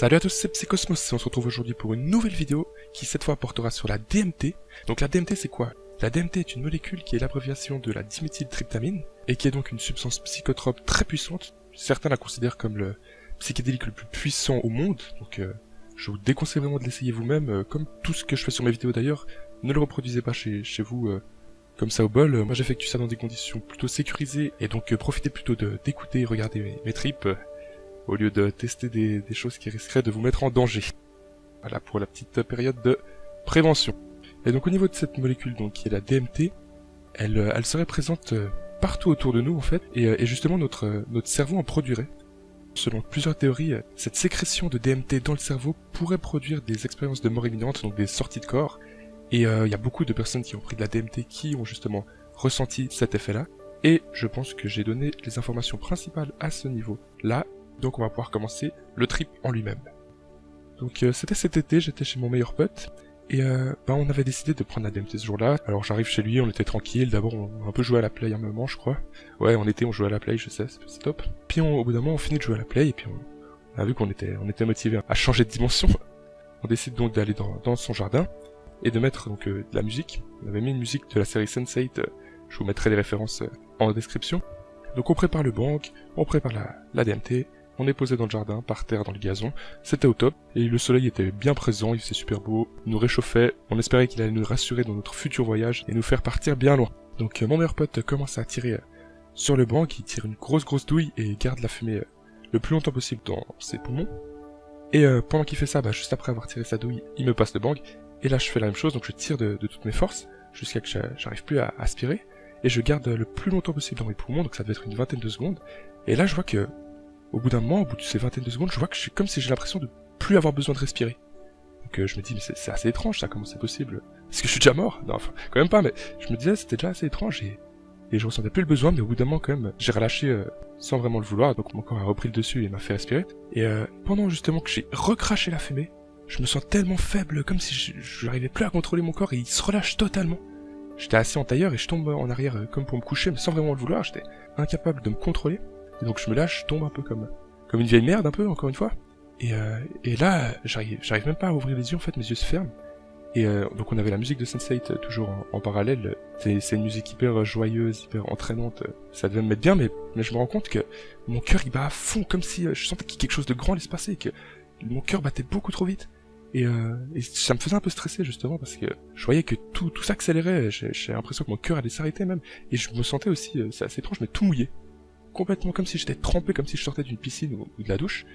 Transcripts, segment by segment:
Salut à tous, c'est Psychosmos et on se retrouve aujourd'hui pour une nouvelle vidéo qui cette fois portera sur la DMT. Donc la DMT c'est quoi? La DMT est une molécule qui est l'abréviation de la diméthyltryptamine et qui est donc une substance psychotrope très puissante. Certains la considèrent comme le psychédélique le plus puissant au monde, donc euh, je vous déconseille vraiment de l'essayer vous-même, euh, comme tout ce que je fais sur mes vidéos d'ailleurs, ne le reproduisez pas chez, vous euh, comme ça au bol. Moi j'effectue ça dans des conditions plutôt sécurisées et donc profitez plutôt d'écouter et regarder mes, mes trips au lieu de tester des, choses qui risqueraient de vous mettre en danger. Voilà pour la petite période de prévention. Et donc au niveau de cette molécule donc qui est la DMT, elle, euh, elle serait présente euh, partout autour de nous en fait, et, euh, justement notre cerveau en produirait. Selon plusieurs théories, cette sécrétion de DMT dans le cerveau pourrait produire des expériences de mort imminente, donc des sorties de corps, et il y a beaucoup de personnes qui ont pris de la DMT qui ont justement ressenti cet effet-là, et je pense que j'ai donné les informations principales à ce niveau-là, donc on va pouvoir commencer le trip en lui-même. Donc euh, c'était cet été, j'étais chez mon meilleur pote, et euh, bah, on avait décidé de prendre la DMT ce jour-là. Alors j'arrive chez lui, on était tranquille, d'abord on a un peu joué à la play un moment je crois. Ouais en été on jouait à la play, je sais, c'est top. Puis au bout d'un moment on finit de jouer à la play, et puis on, a vu qu'on était, on était motivé à changer de dimension. on décide donc d'aller dans, son jardin, et de mettre donc euh, de la musique. On avait mis une musique de la série Sense8, je vous mettrai les références en description. Donc on prépare le banc, on prépare la DMT, on est posé dans le jardin, par terre dans le gazon. C'était au top, et le soleil était bien présent, il faisait super beau, nous réchauffait, on espérait qu'il allait nous rassurer dans notre futur voyage et nous faire partir bien loin. Donc euh, mon meilleur pote commence à tirer euh, sur le banc, il tire une grosse grosse douille et garde la fumée euh, le plus longtemps possible dans ses poumons. Et pendant qu'il fait ça, bah, juste après avoir tiré sa douille, il me passe le bang, et là je fais la même chose, donc je tire de, toutes mes forces, jusqu'à que j'arrive plus à aspirer, et je garde le plus longtemps possible dans mes poumons, donc ça devait être une vingtaine de secondes, et là je vois que au bout d'un moment, au bout de ces vingtaines de secondes, je vois que je suis comme si j'ai l'impression de plus avoir besoin de respirer. Donc euh, je me dis, mais c'est assez étrange ça, comment c'est possible? Est-ce que je suis déjà mort? Non, enfin, quand même pas, mais je me disais, c'était déjà assez étrange et, et je ressentais plus le besoin, mais au bout d'un moment, quand même, j'ai relâché euh, sans vraiment le vouloir, donc mon corps a repris le dessus et m'a fait respirer. Et euh, pendant justement que j'ai recraché la fumée, je me sens tellement faible, comme si je n'arrivais plus à contrôler mon corps et il se relâche totalement. J'étais assis en tailleur et je tombe en arrière comme pour me coucher, mais sans vraiment le vouloir, j'étais incapable de me contrôler. Et donc je me lâche, je tombe un peu comme, comme une vieille merde, un peu, encore une fois. Et, euh, et là, j'arrive, j'arrive même pas à ouvrir les yeux, en fait, mes yeux se ferment. Et euh, donc on avait la musique de Sense8 euh, toujours en, parallèle. C'est, une musique hyper joyeuse, hyper entraînante. Ça devait me mettre bien, mais, mais je me rends compte que mon cœur il bat à fond, comme si je sentais que quelque chose de grand allait se passer, que mon cœur battait beaucoup trop vite. Et, euh, et, ça me faisait un peu stresser justement parce que je voyais que tout, tout s'accélérait. J'ai, j'ai l'impression que mon cœur allait s'arrêter même. Et je me sentais aussi, c'est assez étrange, mais tout mouillé complètement comme si j'étais trempé, comme si je sortais d'une piscine ou, de la douche.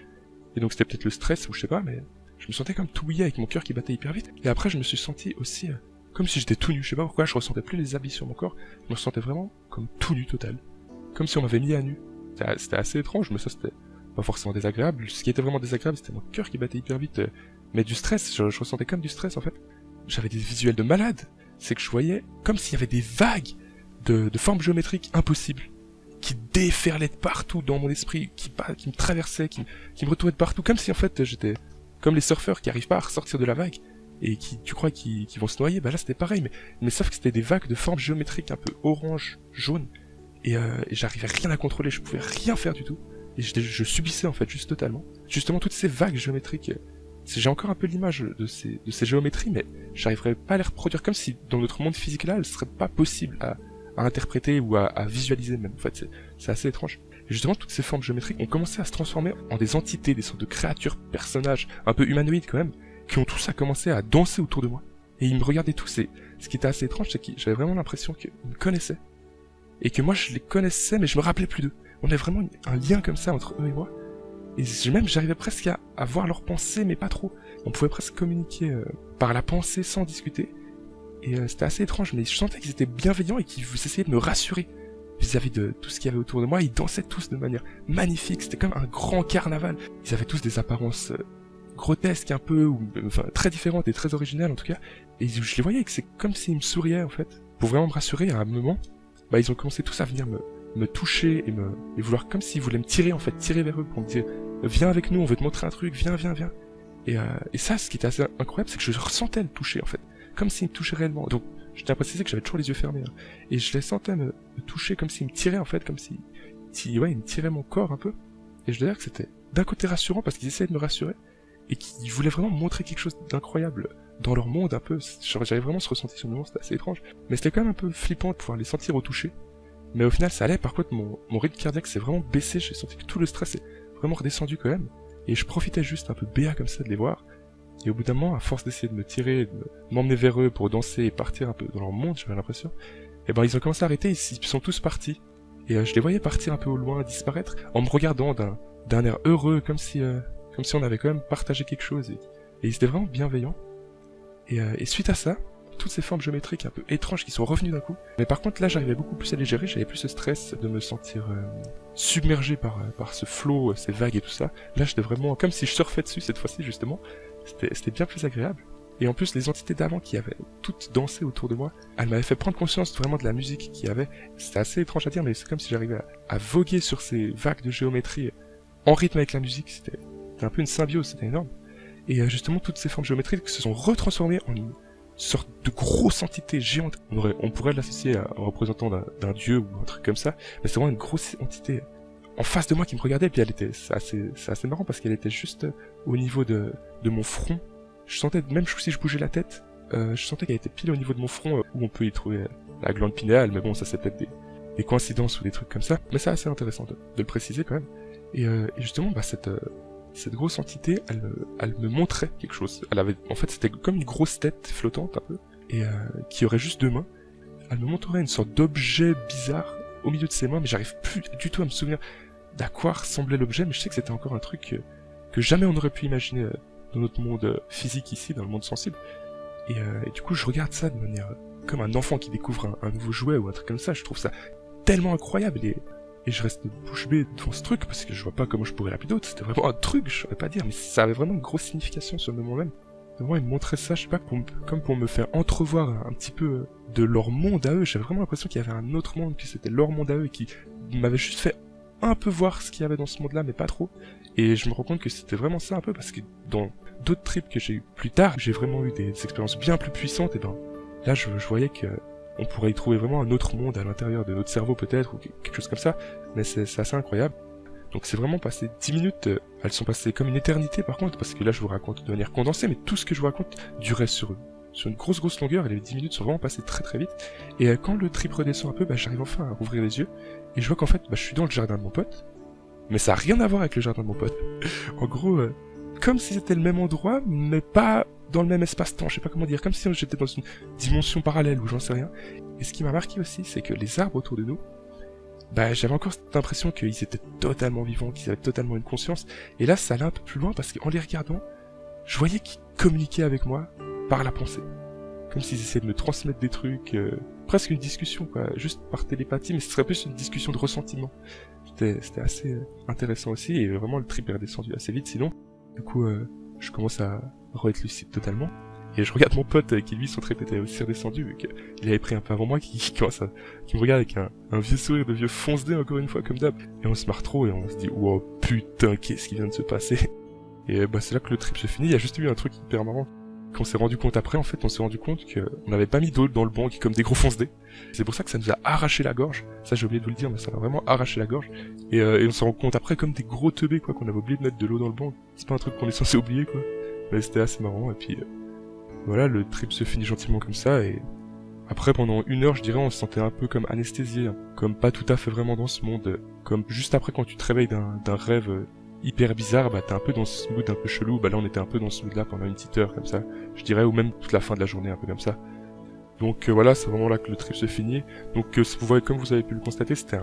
Et donc c'était peut-être le stress ou je sais pas, mais je me sentais comme tout mouillé avec mon cœur qui battait hyper vite. Et après je me suis senti aussi euh, comme si j'étais tout nu. Je sais pas pourquoi, je ressentais plus les habits sur mon corps. Je me sentais vraiment comme tout nu total. Comme si on m'avait mis à nu. C'était assez étrange, mais ça c'était pas forcément désagréable. Ce qui était vraiment désagréable, c'était mon cœur qui battait hyper vite. Euh, mais du stress, je, ressentais comme du stress en fait. J'avais des visuels de malade. C'est que je voyais comme s'il y avait des vagues de, de formes géométriques impossibles qui déferlait partout dans mon esprit, qui, qui me traversait, qui, qui me retrouvait de partout, comme si en fait j'étais comme les surfeurs qui arrivent pas à ressortir de la vague et qui, tu crois, qui, qui vont se noyer. Bah là c'était pareil, mais, mais sauf que c'était des vagues de forme géométrique un peu orange, jaune, et, euh, et j'arrivais rien à contrôler, je pouvais rien faire du tout. Et je, je subissais en fait juste totalement. Justement toutes ces vagues géométriques. J'ai encore un peu l'image de ces, de ces géométries, mais j'arriverais pas à les reproduire comme si dans notre monde physique là, elles seraient pas possibles à, à interpréter ou à, à visualiser même. En fait, c'est assez étrange. Justement, toutes ces formes géométriques ont commencé à se transformer en des entités, des sortes de créatures, personnages, un peu humanoïdes quand même, qui ont tous à commencer à danser autour de moi. Et ils me regardaient tous. Et ce qui était assez étrange, c'est que j'avais vraiment l'impression qu'ils me connaissaient. Et que moi, je les connaissais, mais je me rappelais plus d'eux. On avait vraiment un lien comme ça entre eux et moi. Et même, j'arrivais presque à, à, voir leurs pensées, mais pas trop. On pouvait presque communiquer euh, par la pensée sans discuter. Et euh, c'était assez étrange, mais je sentais qu'ils étaient bienveillants et qu'ils essayaient de me rassurer vis-à-vis de tout ce qu'il y avait autour de moi. Ils dansaient tous de manière magnifique, c'était comme un grand carnaval. Ils avaient tous des apparences euh, grotesques un peu, ou enfin très différentes et très originales en tout cas. Et je les voyais que c'est comme s'ils me souriaient en fait. Pour vraiment me rassurer, à un moment, bah ils ont commencé tous à venir me, me toucher et me et vouloir comme s'ils voulaient me tirer en fait, tirer vers eux pour me dire viens avec nous, on veut te montrer un truc, viens, viens, viens. Et, euh, et ça, ce qui était assez incroyable, c'est que je ressentais le toucher en fait comme s'il me touchait réellement. Donc, je tiens à préciser que j'avais toujours les yeux fermés. Hein. Et je les sentais me, toucher comme s'il me tirait, en fait, comme si, si, ouais, il me tirait mon corps un peu. Et je dois dire que c'était d'un côté rassurant parce qu'ils essayaient de me rassurer. et qui voulaient vraiment montrer quelque chose d'incroyable dans leur monde un peu. J'avais vraiment ce ressenti sur le moment, c'était assez étrange. Mais c'était quand même un peu flippant de pouvoir les sentir au toucher. Mais au final, ça allait. Par contre, mon, mon rythme cardiaque s'est vraiment baissé. J'ai senti que tout le stress est vraiment redescendu quand même. Et je profitais juste un peu béat comme ça de les voir. Et au bout d'un moment, à force d'essayer de me tirer, de m'emmener vers eux pour danser et partir un peu dans leur monde, j'avais l'impression, et eh ben ils ont commencé à arrêter, ils sont tous partis. Et euh, je les voyais partir un peu au loin, disparaître, en me regardant d'un, d'un air heureux, comme si, euh, comme si on avait quand même partagé quelque chose. Et, ils étaient vraiment bienveillants. Et, euh, et suite à ça, toutes ces formes géométriques un peu étranges qui sont revenues d'un coup. Mais par contre là j'arrivais beaucoup plus à les gérer, j'avais plus ce stress de me sentir submergé par, par ce flot, ces vagues et tout ça. Là j'étais vraiment comme si je surfais dessus cette fois-ci justement. C'était bien plus agréable. Et en plus, les entités d'avant qui avaient toutes dansé autour de moi, elles m'avaient fait prendre conscience vraiment de la musique qu'il y avait. C'était assez étrange à dire, mais c'est comme si j'arrivais à, voguer sur ces vagues de géométrie en rythme avec la musique. C'était un peu une symbiose, c'était énorme. Et euh, justement, toutes ces formes géométriques se sont retransformées en une sorte de grosse entité géante. On, aurait, on pourrait l'associer à un représentant d'un dieu ou un truc comme ça, mais c'est vraiment une grosse entité en face de moi qui me regardait, et puis elle était, c'est assez, assez marrant parce qu'elle était juste au niveau de, de mon front. Je sentais, même si je bougeais la tête, euh, je sentais qu'elle était pile au niveau de mon front, euh, où on peut y trouver la glande pinéale, mais bon, ça c'est peut-être des, des, coïncidences ou des trucs comme ça. Mais c'est assez intéressant de, de, le préciser quand même. Et, euh, et justement, bah, cette, euh, cette grosse entité, elle, elle me montrait quelque chose. Elle avait, en fait, c'était comme une grosse tête flottante un peu, et euh, qui aurait juste deux mains. Elle me montrait une sorte d'objet bizarre au milieu de ses mains, mais j'arrive plus du tout à me souvenir d'à quoi ressemblait l'objet, mais je sais que c'était encore un truc que jamais on aurait pu imaginer dans notre monde physique ici, dans le monde sensible. Et, du coup, je regarde ça de manière comme un enfant qui découvre un, nouveau jouet ou un truc comme ça. Je trouve ça tellement incroyable et, et je reste bouche bée devant ce truc parce que je vois pas comment je pourrais l'appeler d'autre. C'était vraiment un truc, je saurais pas dire, mais ça avait vraiment une grosse signification sur le moment même. Vraiment, ils me montraient ça, je sais pas, comme pour me faire entrevoir un petit peu de leur monde à eux. J'avais vraiment l'impression qu'il y avait un autre monde, que c'était leur monde à eux et qui m'avait juste fait un peu voir ce qu'il y avait dans ce monde-là, mais pas trop. Et je me rends compte que c'était vraiment ça un peu parce que dans d'autres trips que j'ai eu plus tard, j'ai vraiment eu des expériences bien plus puissantes. Et ben là, je, je voyais que on pourrait y trouver vraiment un autre monde à l'intérieur de notre cerveau peut-être ou quelque chose comme ça. Mais c'est assez incroyable. Donc c'est vraiment passé 10 minutes, euh, elles sont passées comme une éternité par contre, parce que là je vous raconte de manière condensée, mais tout ce que je vous raconte durait sur, sur une grosse grosse longueur, et les 10 minutes sont vraiment passées très très vite. Et euh, quand le trip redescend un peu, bah, j'arrive enfin à rouvrir les yeux, et je vois qu'en fait bah, je suis dans le jardin de mon pote, mais ça a rien à voir avec le jardin de mon pote. en gros, euh, comme si c'était le même endroit, mais pas dans le même espace-temps, je sais pas comment dire, comme si j'étais dans une dimension parallèle ou j'en sais rien. Et ce qui m'a marqué aussi, c'est que les arbres autour de nous, bah j'avais encore cette impression qu'ils étaient totalement vivants, qu'ils avaient totalement une conscience. Et là, ça allait un peu plus loin parce qu'en les regardant, je voyais qu'ils communiquaient avec moi par la pensée. Comme s'ils essayaient de me transmettre des trucs, euh, presque une discussion, quoi, juste par télépathie, mais ce serait plus une discussion de ressentiment. C'était assez euh, intéressant aussi, et vraiment le trip est redescendu assez vite sinon. Du coup, euh, je commence à re-être lucide totalement. Et je regarde mon pote qui lui son trip était aussi redescendu qu'il avait pris un peu avant moi qui, qui commence à, qui me regarde avec un, un vieux sourire de vieux fonce encore une fois comme d'hab. Et on se marre trop et on se dit wow putain qu'est-ce qui vient de se passer? Et bah c'est là que le trip se finit. Il y a juste eu un truc hyper marrant qu'on s'est rendu compte après, en fait, on s'est rendu compte qu'on n'avait pas mis d'eau dans le banc, comme des gros fonce C'est pour ça que ça nous a arraché la gorge. Ça, j'ai oublié de vous le dire, mais ça m'a vraiment arraché la gorge. Et, euh, et on s'en rend compte après comme des gros teubés, quoi, qu'on avait oublié de mettre de l'eau dans le banc. C'est pas un truc qu'on est censé oublier, quoi. Mais c'était assez marrant, et puis, euh, voilà, le trip se finit gentiment comme ça, et après, pendant une heure, je dirais, on se sentait un peu comme anesthésié, hein. comme pas tout à fait vraiment dans ce monde, comme juste après quand tu te réveilles d'un rêve euh, hyper bizarre, bah t'es un peu dans ce mood un peu chelou, bah là on était un peu dans ce mood là pendant une petite heure comme ça, je dirais, ou même toute la fin de la journée un peu comme ça. Donc euh, voilà, c'est vraiment là que le trip se finit. Donc euh, vous voyez, comme vous avez pu le constater, c'était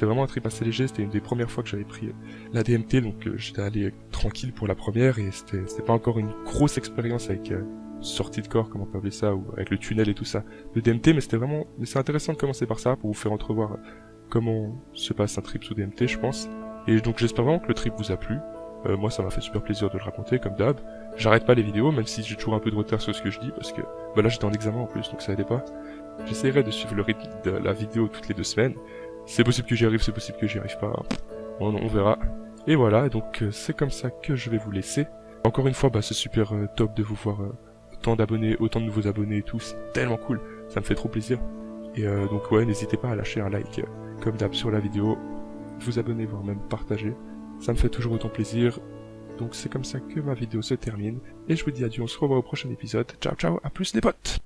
vraiment un trip assez léger, c'était une des premières fois que j'avais pris la DMT, donc j'étais allé tranquille pour la première et c'était pas encore une grosse expérience avec sortie de corps, comment on peut appeler ça, ou avec le tunnel et tout ça, de DMT, mais c'était vraiment, mais c'est intéressant de commencer par ça pour vous faire entrevoir comment se passe un trip sous DMT, je pense. Et donc j'espère vraiment que le trip vous a plu. Euh, moi ça m'a fait super plaisir de le raconter comme d'hab. J'arrête pas les vidéos même si j'ai toujours un peu de retard sur ce que je dis parce que bah là j'étais en examen en plus donc ça aidait pas. J'essaierai de suivre le rythme de la vidéo toutes les deux semaines. C'est possible que j'y arrive, c'est possible que j'y arrive pas. On, on verra. Et voilà, donc euh, c'est comme ça que je vais vous laisser. Encore une fois, bah c'est super euh, top de vous voir autant d'abonnés, autant de nouveaux abonnés et tout, c'est tellement cool, ça me fait trop plaisir. Et donc ouais, n'hésitez pas à lâcher un like comme d'hab sur la vidéo, vous abonner, voire même partager. Ça me fait toujours autant plaisir. Donc c'est comme ça que ma vidéo se termine. Et je vous dis adieu, on se revoit au prochain épisode. Ciao ciao, à plus les potes